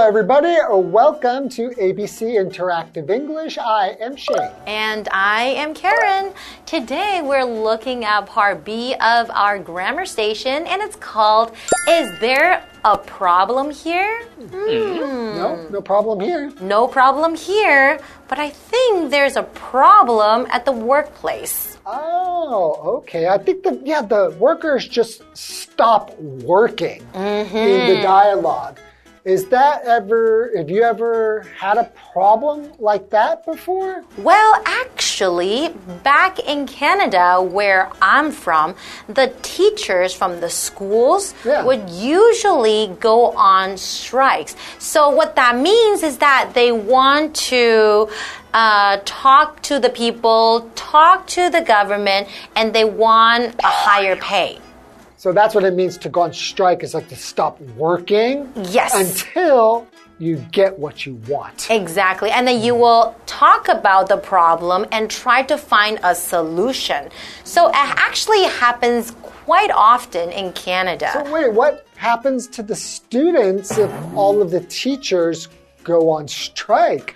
everybody. Welcome to ABC Interactive English. I am Shane. And I am Karen. Today we're looking at part B of our grammar station, and it's called Is There a Problem Here? Hmm. No, no problem here. No problem here, but I think there's a problem at the workplace. Oh, okay. I think the yeah the workers just stop working in the dialogue. Is that ever? Have you ever had a problem like that before? Well, actually, back in Canada, where I'm from, the teachers from the schools Yeah. would usually go on strikes. So, what that means is that they want to uh, talk to the people, talk to the government, and they want a higher pay. So that's what it means to go on strike. Is like to stop working. Yes. Until you get what you want. Exactly. And then you will talk about the problem and try to find a solution. So it actually happens quite often in Canada. So wait, what happens to the students if all of the teachers go on strike?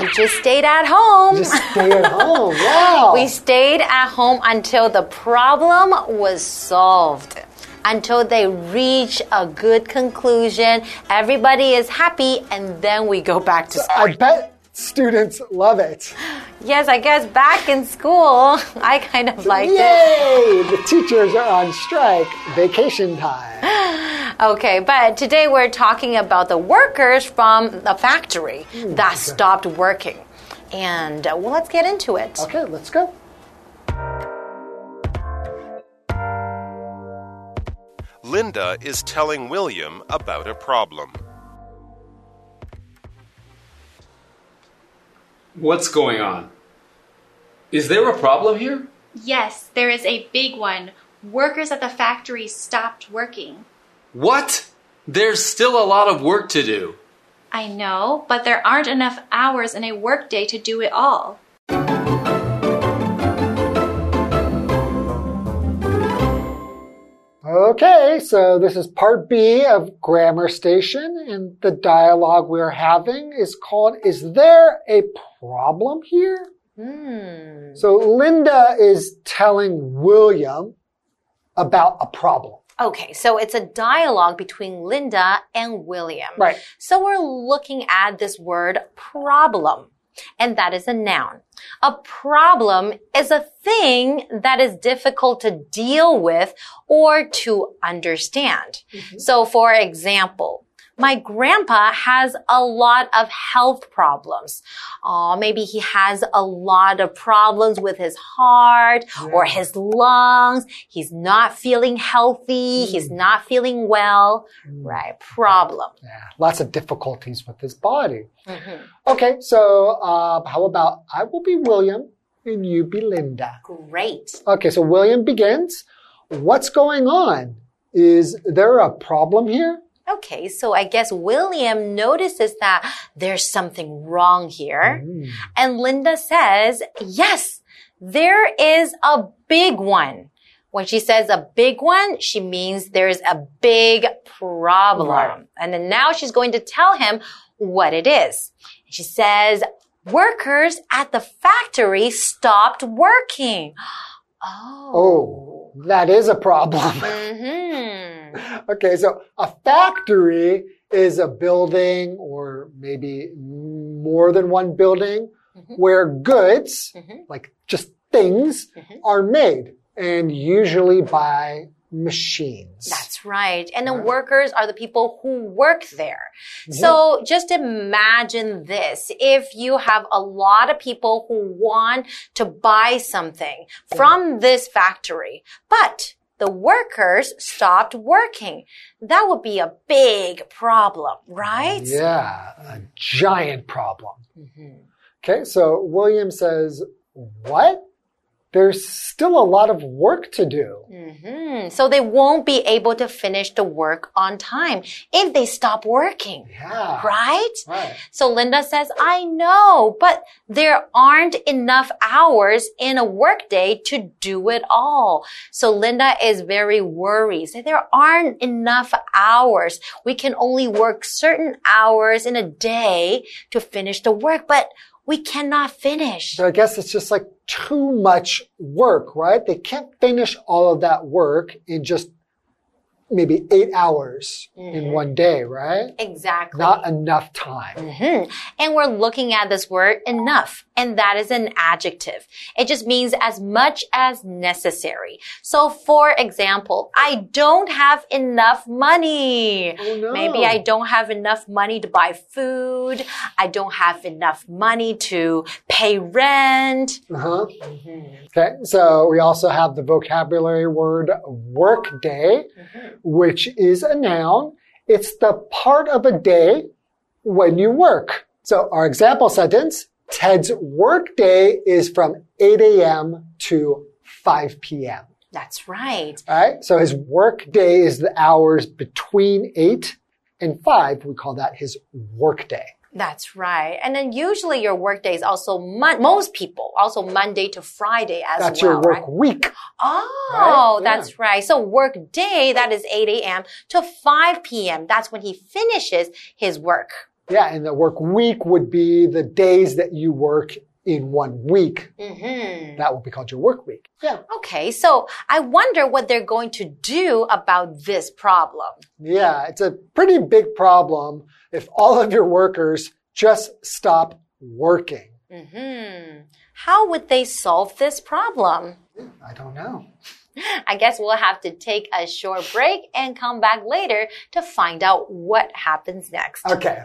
We just stayed at home. Just stay at home. Wow. we stayed at home until the problem was solved. Until they reach a good conclusion, everybody is happy, and then we go back to school. I bet students love it. Yes, I guess back in school, I kind of liked it. Yay! The teachers are on strike. Vacation time. Okay, but today we're talking about the workers from the factory that stopped working. And uh, well, let's get into it. Okay, let's go. Linda is telling William about a problem. What's going on? Is there a problem here? Yes, there is a big one. Workers at the factory stopped working. What? There's still a lot of work to do. I know, but there aren't enough hours in a workday to do it all. Okay, so this is part B of Grammar Station, and the dialogue we're having is called Is There a Problem Here? Hmm. So Linda is telling William about a problem. Okay, so it's a dialogue between Linda and William. Right. So we're looking at this word problem, and that is a noun. A problem is a thing that is difficult to deal with or to understand. Mm-hmm. So for example, my grandpa has a lot of health problems. Uh, maybe he has a lot of problems with his heart or his lungs. He's not feeling healthy. He's not feeling well. Right. Problem. Yeah, lots of difficulties with his body. Okay, so uh, how about I will be William and you be Linda? Great. Okay, so William begins. What's going on? Is there a problem here? Okay, so I guess William notices that there's something wrong here. And Linda says, yes, there is a big one. When she says a big one, she means there's a big problem. Right. And then now she's going to tell him what it is. She says, workers at the factory stopped working. Oh. Oh, that is a problem. hmm okay, so a factory is a building or maybe more than one building mm-hmm. where goods, mm-hmm. like just things, mm-hmm. are made and usually by machines. That's right. And the workers are the people who work there. So just imagine this. If you have a lot of people who want to buy something from this factory, but the workers stopped working, that would be a big problem, right? Yeah, a giant problem. Mm-hmm. Okay, so William says, What? There's still a lot of work to do. hmm So they won't be able to finish the work on time if they stop working. Yeah. Right? Right. So Linda says, I know, but there aren't enough hours in a workday to do it all. So Linda is very worried. So there aren't enough hours. We can only work certain hours in a day to finish the work, but we cannot finish. So I guess it's just like too much work, right? They can't finish all of that work in just maybe eight hours in one day, right? Exactly. Not enough time. Mhm. And we're looking at this word enough, and that is an adjective. It just means as much as necessary. So, for example, I don't have enough money. Oh, no. Maybe I don't have enough money to buy food. I don't have enough money to pay rent. Uh-huh. Okay, so we also have the vocabulary word workday, which is a noun. It's the part of a day when you work. So our example sentence, Ted's workday is from 8 a.m. to 5 p.m. That's right. All right, so his work day is the hours between 8 and 5. We call that his workday. That's right. And then usually your workday is also most people also Monday to Friday as That's well. That's your work right? week. Oh, Right? Yeah. that's right. So work day, that is 8 a.m. to 5 p.m. That's when he finishes his work. Yeah, and the work week would be the days that you work in one week. hmm That will be called your work week. Yeah. Okay, so I wonder what they're going to do about this problem. Yeah, it's a pretty big problem if all of your workers just stop working. hmm How would they solve this problem? I don't know. I guess we'll have to take a short break and come back later to find out what happens next. Okay.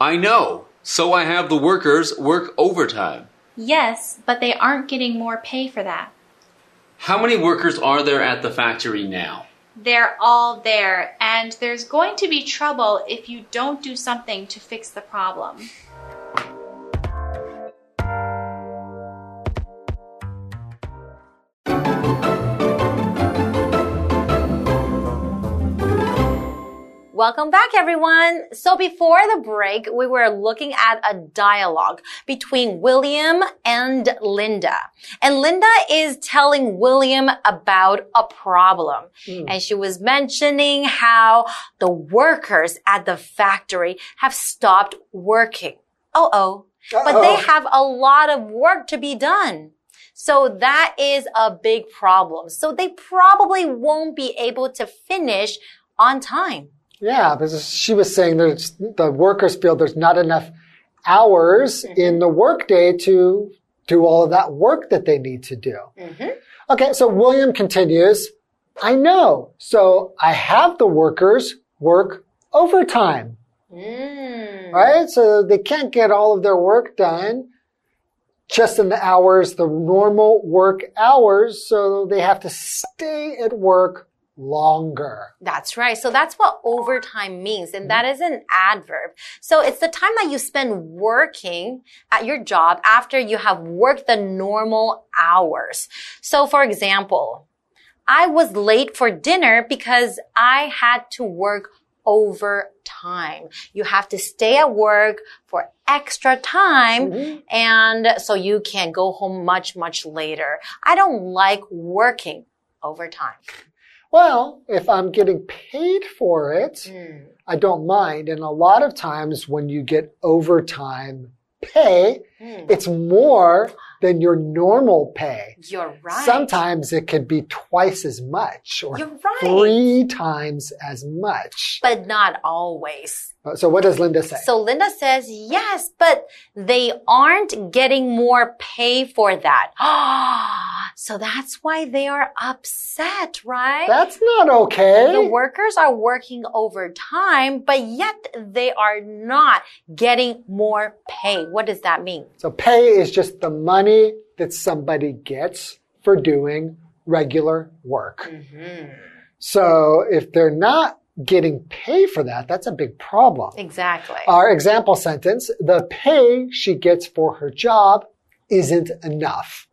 I know. So I have the workers work overtime. Yes, but they aren't getting more pay for that. How many workers are there at the factory now? They're all there, and there's going to be trouble if you don't do something to fix the problem. Welcome back, everyone. So before the break, we were looking at a dialogue between William and Linda. And Linda is telling William about a problem. Hmm. And she was mentioning how the workers at the factory have stopped working. Oh, oh. But they have a lot of work to be done. So that is a big problem. So they probably won't be able to finish on time. Yeah, because she was saying there's the workers feel there's not enough hours in the workday to do all of that work that they need to do. Okay, so William continues, I know. So I have the workers work overtime, Mm. right? So they can't get all of their work done just in the hours, the normal work hours. So they have to stay at work longer. That's right. So that's what overtime means. And that is an adverb. So it's the time that you spend working at your job after you have worked the normal hours. So for example, I was late for dinner because I had to work overtime. You have to stay at work for extra time and so you can go home much, much later. I don't like working overtime. Well, if I'm getting paid for it, hmm. I don't mind. And a lot of times when you get overtime pay, hmm. it's more than your normal pay. You're right. Sometimes it could be twice as much or right. three times as much. but not always. Uh, so what does Linda say? So Linda says, yes, but they aren't getting more pay for that. so that's why they are upset, right? That's not okay. the workers are working overtime, but yet they are not getting more pay. What does that mean? So pay is just the money that somebody gets for doing regular work. Mm-hmm. So if they're not getting pay for that, that's a big problem. Exactly. Our example sentence the pay she gets for her job isn't enough.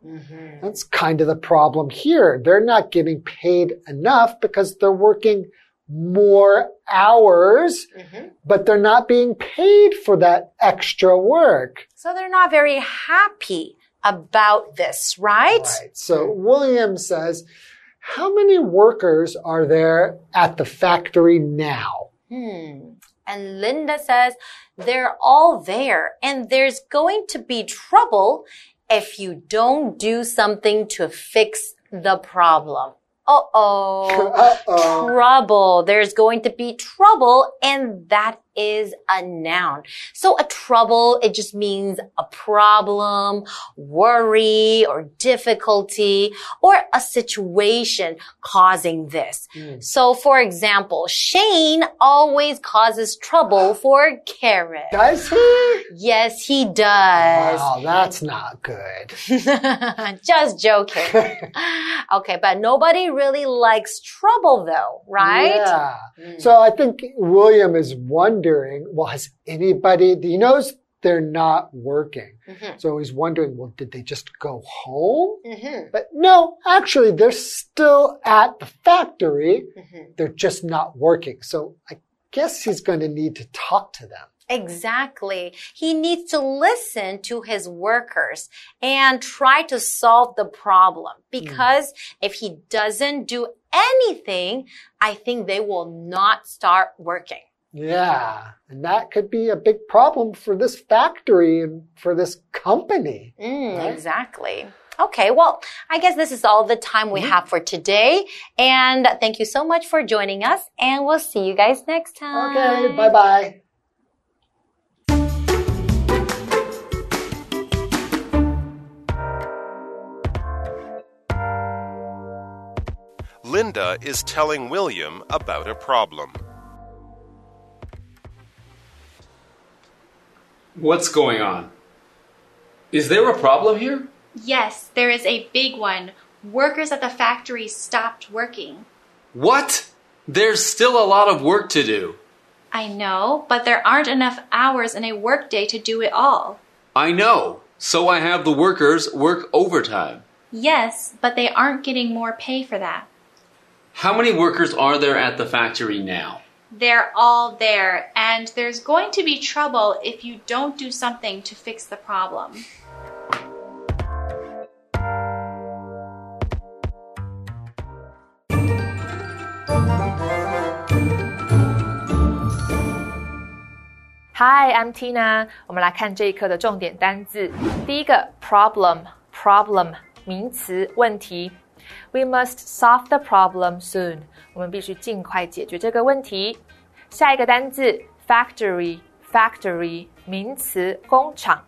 That's kind of the problem here. They're not getting paid enough because they're working more hours, but they're not being paid for that extra work. so they're not very happy about this, right? Right. So William says, How many workers are there at the factory now? Hmm. And Linda says they're all there and there's going to be trouble if you don't do something to fix the problem. Uh-oh. Uh-oh. Trouble. There's going to be trouble and that is a noun. So a trouble, it just means a problem, worry, or difficulty, or a situation causing this. Hmm. So for example, Shane always causes trouble for Karen. Does he? Yes, he does. Wow, that's not good. Just joking. okay, but nobody really likes trouble though, right? Yeah. Hmm. So I think William is wondering, well, has anybody, he knows they're not working. Mhm. So he's wondering, well, did they just go home? Mhm. But no, actually, they're still at the factory. Mhm. They're just not working. So I guess he's going to need to talk to them. Exactly. He needs to listen to his workers and try to solve the problem because if he doesn't do anything, I think they will not start working. Yeah. And that could be a big problem for this factory and for this company. Mm, Right? Exactly. Okay, well, I guess this is all the time we have for today. And thank you so much for joining us, and we'll see you guys next time. Okay. Bye bye. Linda is telling William about a problem. What's going on? Is there a problem here? Yes, there is a big one. Workers at the factory stopped working. What? There's still a lot of work to do. I know, but there aren't enough hours in a workday to do it all. I know. So I have the workers work overtime. Yes, but they aren't getting more pay for that. How many workers are there at the factory now? They're all there, and there's going to be trouble if you don't do something to fix the problem. Hi, I'm Tina。我们来看这一课的重点单字。第一个 problem，problem 名词，问题。 We must solve the problem soon。我们必须尽快解决这个问题。下一个单字 factory，factory 名词，工厂。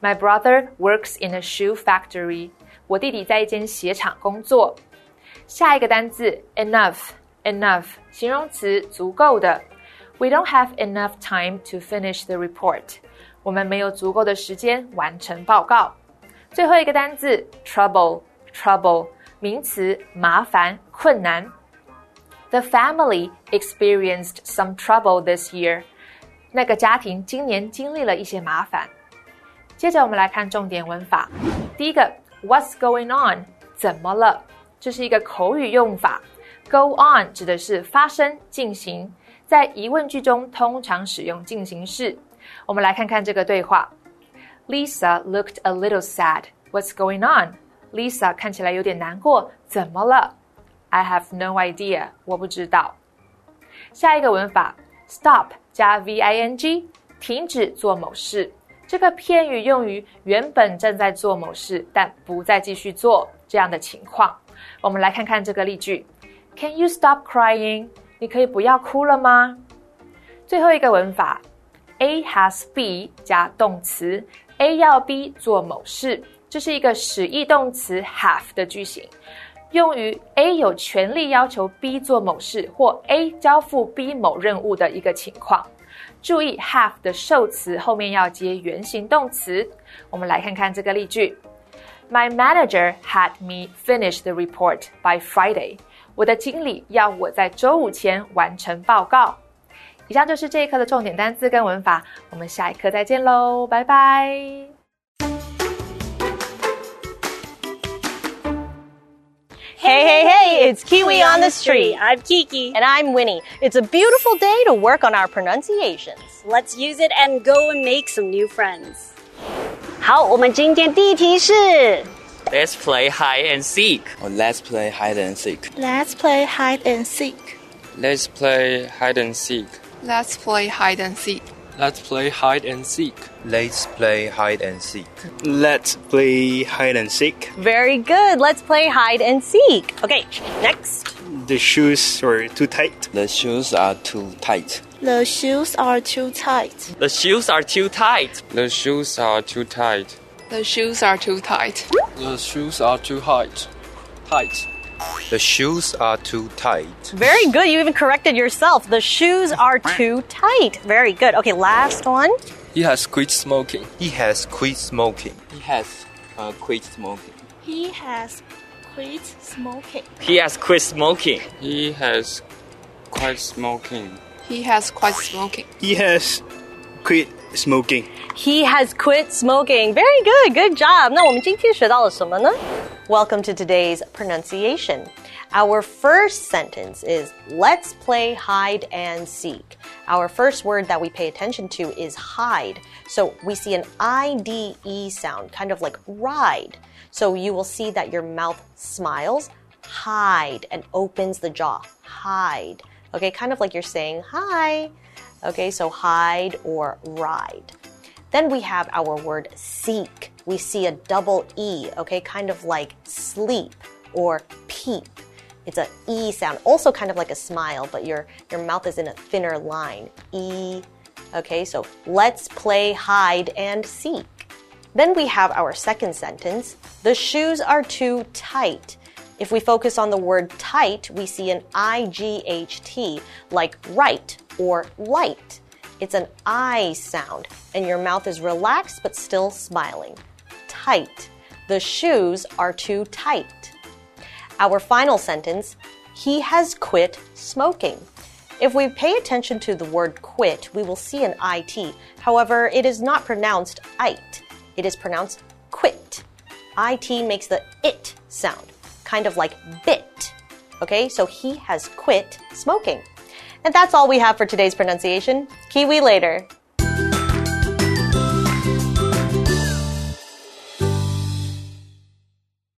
My brother works in a shoe factory。我弟弟在一间鞋厂工作。下一个单字 enough，enough 形容词，足够的。We don't have enough time to finish the report。我们没有足够的时间完成报告。最后一个单字 trouble，trouble 名词，麻烦、困难。The family experienced some trouble this year。那个家庭今年经历了一些麻烦。接着我们来看重点文法。第一个，What's going on？怎么了？这是一个口语用法。Go on 指的是发生、进行，在疑问句中通常使用进行式。我们来看看这个对话。Lisa looked a little sad. What's going on? Lisa 看起来有点难过，怎么了？I have no idea. 我不知道。下一个文法，stop 加 v i n g，停止做某事。这个片语用于原本正在做某事，但不再继续做这样的情况。我们来看看这个例句：Can you stop crying？你可以不要哭了吗？最后一个文法，A has b 加动词，A 要 B 做某事，这是一个使役动词 have 的句型，用于 A 有权利要求 B 做某事，或 A 交付 B 某任务的一个情况。注意 have 的受词后面要接原形动词。我们来看看这个例句：My manager had me finish the report by Friday。我的经理要我在周五前完成报告。以上就是这一课的重点单词跟文法，我们下一课再见喽，拜拜。Hey, hey, hey, it's Kiwi on the street. I'm Kiki. And I'm Winnie. It's a beautiful day to work on our pronunciations. Let's use it and go and make some new friends. 好，我们今天第一题是 Let's play hide and seek. Oh, let's play hide and seek. Let's play hide and seek. Let's play hide and seek. Let's play hide and seek. Let's play hide and seek. Let's play hide and seek. Let's play hide and seek. Very good. Let's play hide and seek. Okay, next. The shoes were too tight. The shoes are too tight. The shoes are too tight. The shoes are too tight. The shoes are too tight. The shoes are too tight. The shoes are too tight. Tight. The shoes are too tight. Very good. You even corrected yourself. The shoes are too tight. Very good. Okay, last one. He has quit smoking. He has quit smoking. He has uh, quit smoking. He has quit smoking. He has quit smoking. He has quit smoking. He has quit smoking. He has quit smoking. He has quit smoking. Very good. Good job. 那我们今天学到了什么呢? Welcome to today's pronunciation. Our first sentence is let's play hide and seek. Our first word that we pay attention to is hide. So we see an IDE sound, kind of like ride. So you will see that your mouth smiles, hide, and opens the jaw. Hide. Okay, kind of like you're saying hi. Okay, so hide or ride. Then we have our word seek. We see a double E, okay, kind of like sleep or peep. It's a E sound, also kind of like a smile, but your, your mouth is in a thinner line. E. Okay, so let's play hide and seek. Then we have our second sentence. The shoes are too tight. If we focus on the word tight, we see an IGHT, like right or light. It's an I sound, and your mouth is relaxed but still smiling. Tight. The shoes are too tight. Our final sentence He has quit smoking. If we pay attention to the word quit, we will see an IT. However, it is not pronounced it, it is pronounced quit. IT makes the it sound, kind of like bit. Okay, so he has quit smoking. And that's all we have for today's pronunciation. Kiwi later.